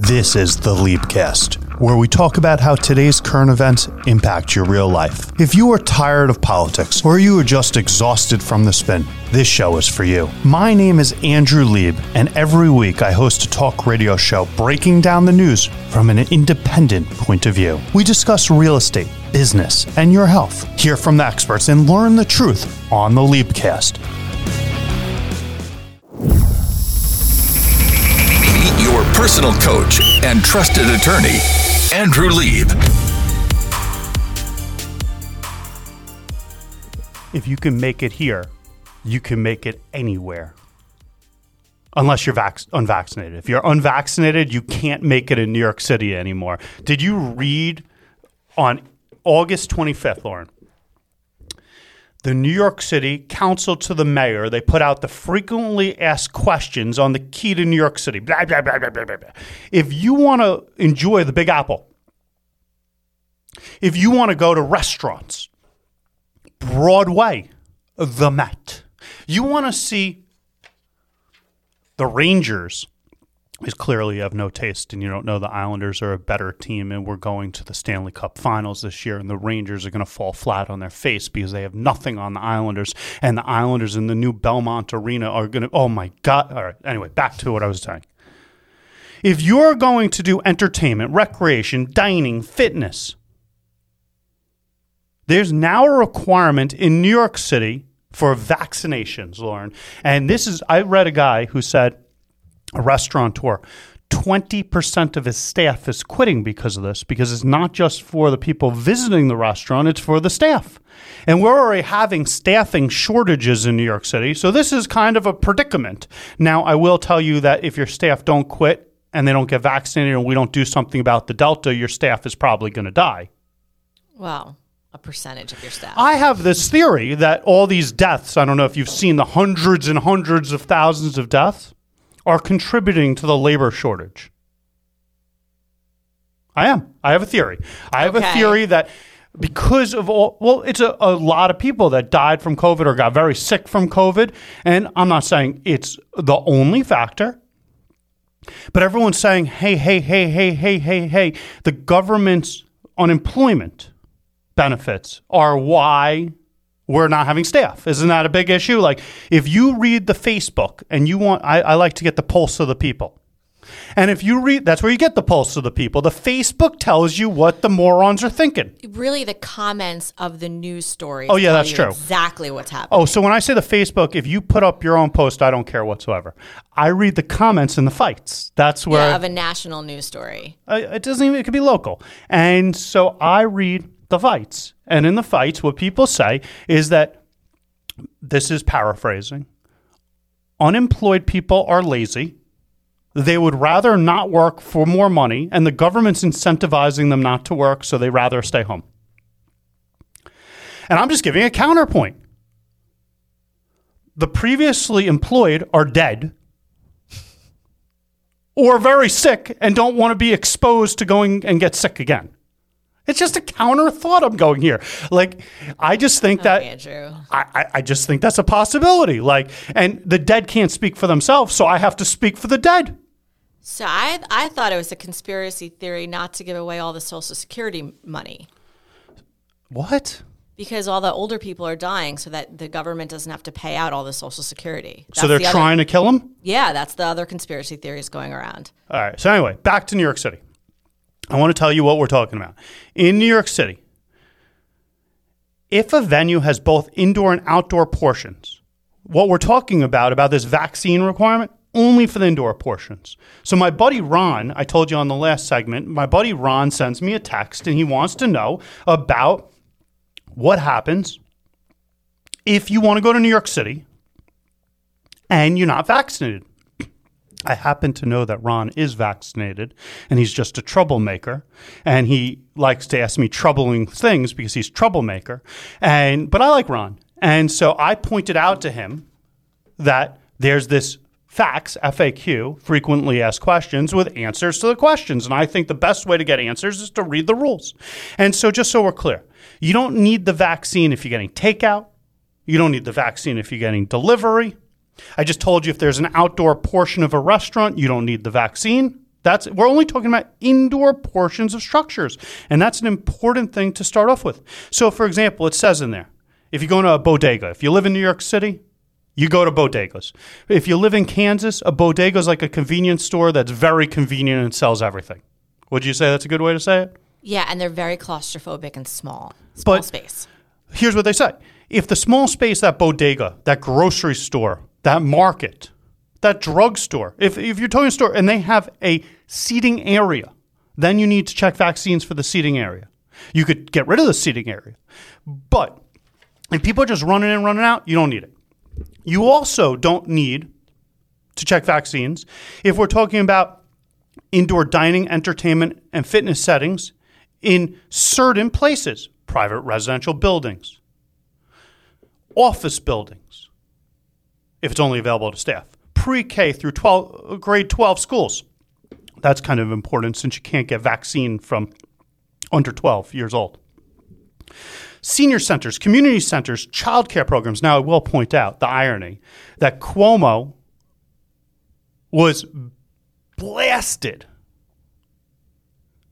This is the Liebcast, where we talk about how today's current events impact your real life. If you are tired of politics or you are just exhausted from the spin, this show is for you. My name is Andrew Lieb, and every week I host a talk radio show breaking down the news from an independent point of view. We discuss real estate, business, and your health. Hear from the experts and learn the truth on the Liebcast. Personal coach and trusted attorney, Andrew Lieb. If you can make it here, you can make it anywhere. Unless you're vac- unvaccinated. If you're unvaccinated, you can't make it in New York City anymore. Did you read on August 25th, Lauren? The New York City Council to the mayor, they put out the frequently asked questions on the key to New York City. Blah, blah, blah, blah, blah, blah. If you want to enjoy the Big Apple, if you want to go to restaurants, Broadway, the Met. You want to see the Rangers is clearly you have no taste and you don't know the Islanders are a better team and we're going to the Stanley Cup Finals this year and the Rangers are going to fall flat on their face because they have nothing on the Islanders and the Islanders in the new Belmont Arena are going to oh my god all right anyway back to what I was saying if you're going to do entertainment recreation dining fitness there's now a requirement in New York City for vaccinations, Lauren. And this is, I read a guy who said, a restaurateur, 20% of his staff is quitting because of this, because it's not just for the people visiting the restaurant, it's for the staff. And we're already having staffing shortages in New York City. So this is kind of a predicament. Now, I will tell you that if your staff don't quit and they don't get vaccinated and we don't do something about the Delta, your staff is probably going to die. Well, a percentage of your staff. I have this theory that all these deaths, I don't know if you've seen the hundreds and hundreds of thousands of deaths, are contributing to the labor shortage. I am. I have a theory. I have a theory that because of all, well, it's a, a lot of people that died from COVID or got very sick from COVID. And I'm not saying it's the only factor, but everyone's saying, hey, hey, hey, hey, hey, hey, hey, the government's unemployment benefits are why we're not having staff. Isn't that a big issue? Like, if you read the Facebook and you want, I, I like to get the pulse of the people. And if you read, that's where you get the pulse of the people. The Facebook tells you what the morons are thinking. really, the comments of the news stories. Oh, yeah, that's true. Exactly what's happening. Oh, so when I say the Facebook, if you put up your own post, I don't care whatsoever. I read the comments in the fights. That's where yeah, of a national news story. Uh, it doesn't even, it could be local. And so I read the fights. And in the fights, what people say is that this is paraphrasing unemployed people are lazy. They would rather not work for more money, and the government's incentivizing them not to work, so they rather stay home. And I'm just giving a counterpoint. The previously employed are dead or very sick and don't want to be exposed to going and get sick again. It's just a counter thought I'm going here. Like, I just think oh, that Andrew. I, I, I just think that's a possibility. Like, and the dead can't speak for themselves, so I have to speak for the dead. So I I thought it was a conspiracy theory not to give away all the Social Security money What? because all the older people are dying, so that the government doesn't have to pay out all the Social Security. so they're the other- trying to kill them. yeah, that's the other conspiracy theories going around. All right. So anyway, back to New York City. I want to tell you what we're talking about. In New York City, if a venue has both indoor and outdoor portions, what we're talking about about this vaccine requirement only for the indoor portions. So my buddy Ron, I told you on the last segment, my buddy Ron sends me a text and he wants to know about what happens if you want to go to New York City and you're not vaccinated. I happen to know that Ron is vaccinated and he's just a troublemaker and he likes to ask me troubling things because he's troublemaker and but I like Ron. And so I pointed out to him that there's this facts FAQ frequently asked questions with answers to the questions and I think the best way to get answers is to read the rules. And so just so we're clear, you don't need the vaccine if you're getting takeout. You don't need the vaccine if you're getting delivery. I just told you if there's an outdoor portion of a restaurant, you don't need the vaccine. That's we're only talking about indoor portions of structures, and that's an important thing to start off with. So, for example, it says in there, if you go to a bodega, if you live in New York City, you go to bodegas. If you live in Kansas, a bodega is like a convenience store that's very convenient and sells everything. Would you say that's a good way to say it? Yeah, and they're very claustrophobic and small. Small But- space. here's what they say if the small space that bodega that grocery store that market that drugstore if, if you're talking a store and they have a seating area then you need to check vaccines for the seating area. You could get rid of the seating area. But if people are just running in running out you don't need it. You also don't need to check vaccines. If we're talking about indoor dining entertainment and fitness settings in certain places private residential buildings office buildings, if it's only available to staff, pre K through 12, grade 12 schools. That's kind of important since you can't get vaccine from under 12 years old. Senior centers, community centers, childcare programs. Now, I will point out the irony that Cuomo was blasted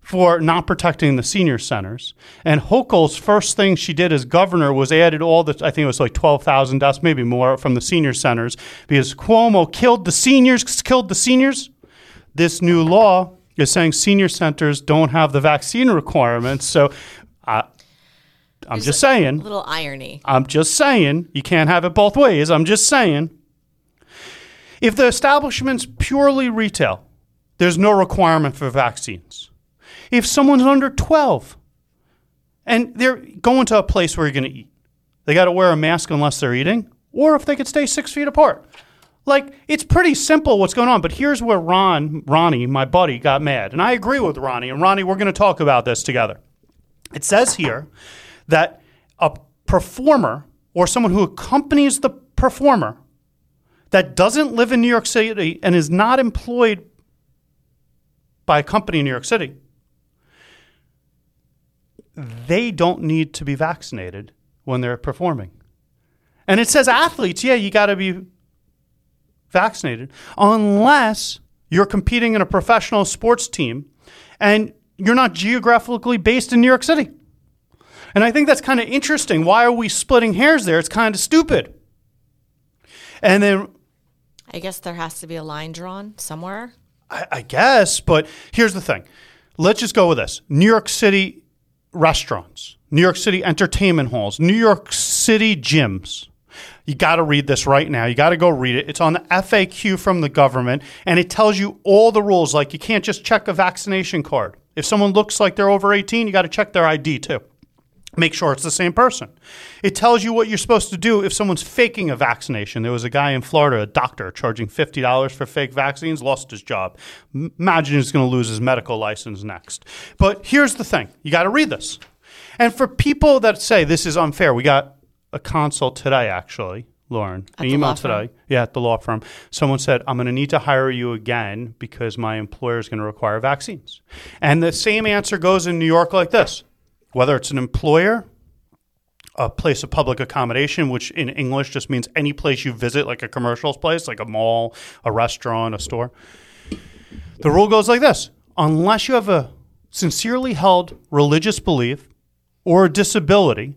for not protecting the senior centers. And Hochul's first thing she did as governor was added all the, I think it was like 12,000 deaths, maybe more, from the senior centers because Cuomo killed the seniors, killed the seniors. This new law is saying senior centers don't have the vaccine requirements. So I, I'm just saying. A little irony. I'm just saying you can't have it both ways. I'm just saying. If the establishment's purely retail, there's no requirement for vaccines. If someone's under 12 and they're going to a place where you're going to eat, they got to wear a mask unless they're eating, or if they could stay six feet apart. Like it's pretty simple what's going on, but here's where Ron, Ronnie, my buddy, got mad, and I agree with Ronnie. And Ronnie, we're going to talk about this together. It says here that a performer or someone who accompanies the performer that doesn't live in New York City and is not employed by a company in New York City, they don't need to be vaccinated when they're performing. And it says athletes, yeah, you got to be vaccinated unless you're competing in a professional sports team and you're not geographically based in New York City. And I think that's kind of interesting. Why are we splitting hairs there? It's kind of stupid. And then I guess there has to be a line drawn somewhere. I, I guess, but here's the thing. Let's just go with this. New York City restaurants, New York City entertainment halls, New York City gyms. You got to read this right now. You got to go read it. It's on the FAQ from the government, and it tells you all the rules. Like you can't just check a vaccination card. If someone looks like they're over 18, you got to check their ID too. Make sure it's the same person. It tells you what you're supposed to do if someone's faking a vaccination. There was a guy in Florida, a doctor, charging $50 for fake vaccines, lost his job. M- Imagine he's going to lose his medical license next. But here's the thing you got to read this. And for people that say this is unfair, we got a consult today, actually, Lauren, At an email today. Yeah, at the law firm. Someone said, I'm going to need to hire you again because my employer is going to require vaccines. And the same answer goes in New York like this whether it's an employer, a place of public accommodation, which in English just means any place you visit, like a commercial place, like a mall, a restaurant, a store. The rule goes like this unless you have a sincerely held religious belief or a disability,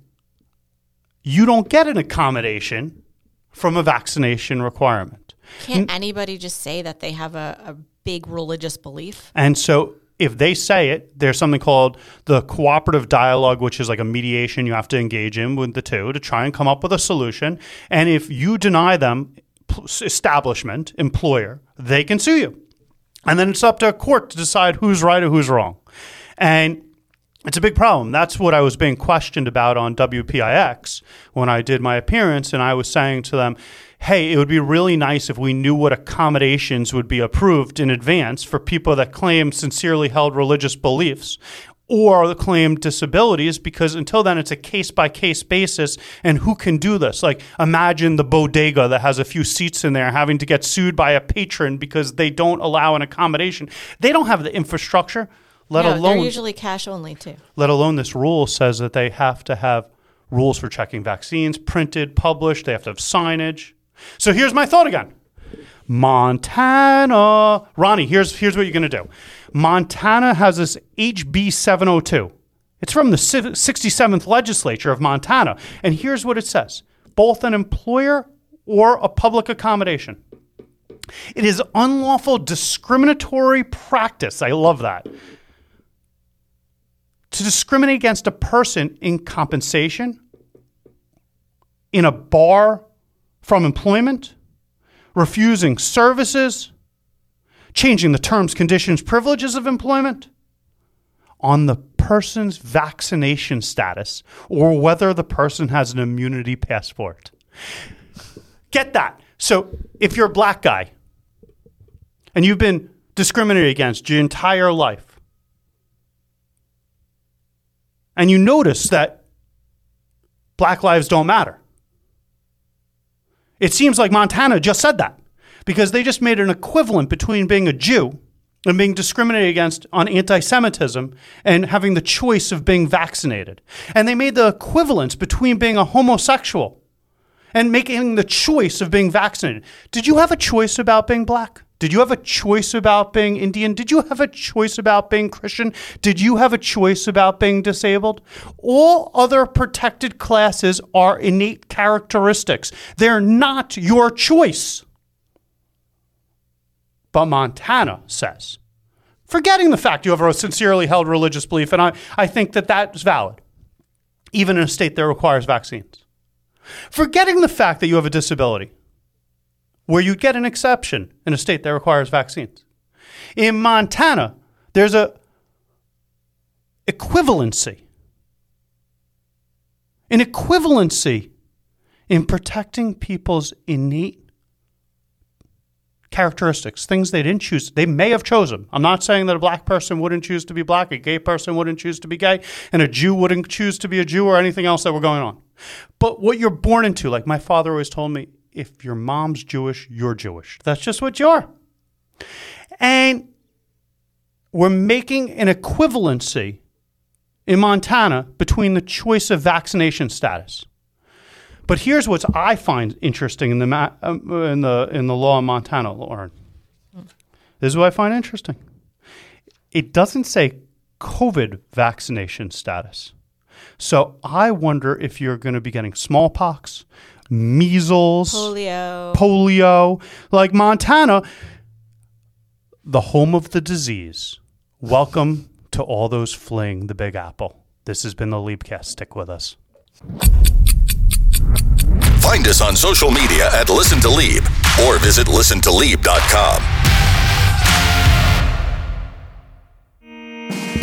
you don't get an accommodation from a vaccination requirement. Can't anybody just say that they have a, a big religious belief? And so if they say it, there's something called the cooperative dialogue, which is like a mediation you have to engage in with the two to try and come up with a solution. And if you deny them, establishment, employer, they can sue you. And then it's up to a court to decide who's right or who's wrong. And it's a big problem. That's what I was being questioned about on WPIX when I did my appearance. And I was saying to them, hey, it would be really nice if we knew what accommodations would be approved in advance for people that claim sincerely held religious beliefs or claim disabilities because until then it's a case by case basis and who can do this like imagine the bodega that has a few seats in there having to get sued by a patron because they don't allow an accommodation they don't have the infrastructure let no, alone they're usually cash only too. let alone this rule says that they have to have rules for checking vaccines printed, published, they have to have signage. So here's my thought again. Montana. Ronnie, here's here's what you're going to do. Montana has this HB 702. It's from the 67th legislature of Montana, and here's what it says: both an employer or a public accommodation. It is unlawful discriminatory practice. I love that. To discriminate against a person in compensation, in a bar from employment, refusing services, changing the terms, conditions, privileges of employment on the person's vaccination status or whether the person has an immunity passport. Get that. So if you're a black guy and you've been discriminated against your entire life, and you notice that black lives don't matter, it seems like Montana just said that because they just made an equivalent between being a Jew and being discriminated against on anti Semitism and having the choice of being vaccinated. And they made the equivalence between being a homosexual and making the choice of being vaccinated. Did you have a choice about being black? Did you have a choice about being Indian? Did you have a choice about being Christian? Did you have a choice about being disabled? All other protected classes are innate characteristics. They're not your choice. But Montana says, forgetting the fact you have a sincerely held religious belief, and I, I think that that's valid, even in a state that requires vaccines. Forgetting the fact that you have a disability, where you get an exception in a state that requires vaccines. In Montana, there's a equivalency. An equivalency in protecting people's innate characteristics, things they didn't choose. They may have chosen. I'm not saying that a black person wouldn't choose to be black, a gay person wouldn't choose to be gay, and a Jew wouldn't choose to be a Jew or anything else that were going on. But what you're born into, like my father always told me, if your mom's Jewish, you're Jewish. That's just what you are. And we're making an equivalency in Montana between the choice of vaccination status. But here's what I find interesting in the um, in the in the law in Montana, Lauren. This is what I find interesting. It doesn't say COVID vaccination status. So I wonder if you're going to be getting smallpox, measles, polio, polio, like Montana, the home of the disease. Welcome to all those fleeing the Big Apple. This has been the Liebcast. Stick with us. Find us on social media at Listen to Lieb or visit listentolieb.com.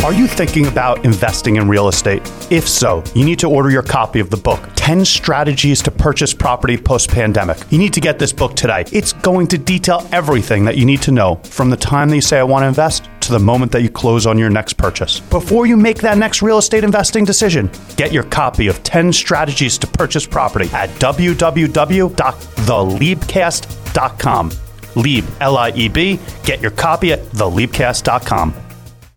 Are you thinking about investing in real estate? If so, you need to order your copy of the book, 10 Strategies to Purchase Property Post Pandemic. You need to get this book today. It's going to detail everything that you need to know from the time that you say, I want to invest, to the moment that you close on your next purchase. Before you make that next real estate investing decision, get your copy of 10 Strategies to Purchase Property at www.theliebcast.com. Lieb, L I E B. Get your copy at theliebcast.com.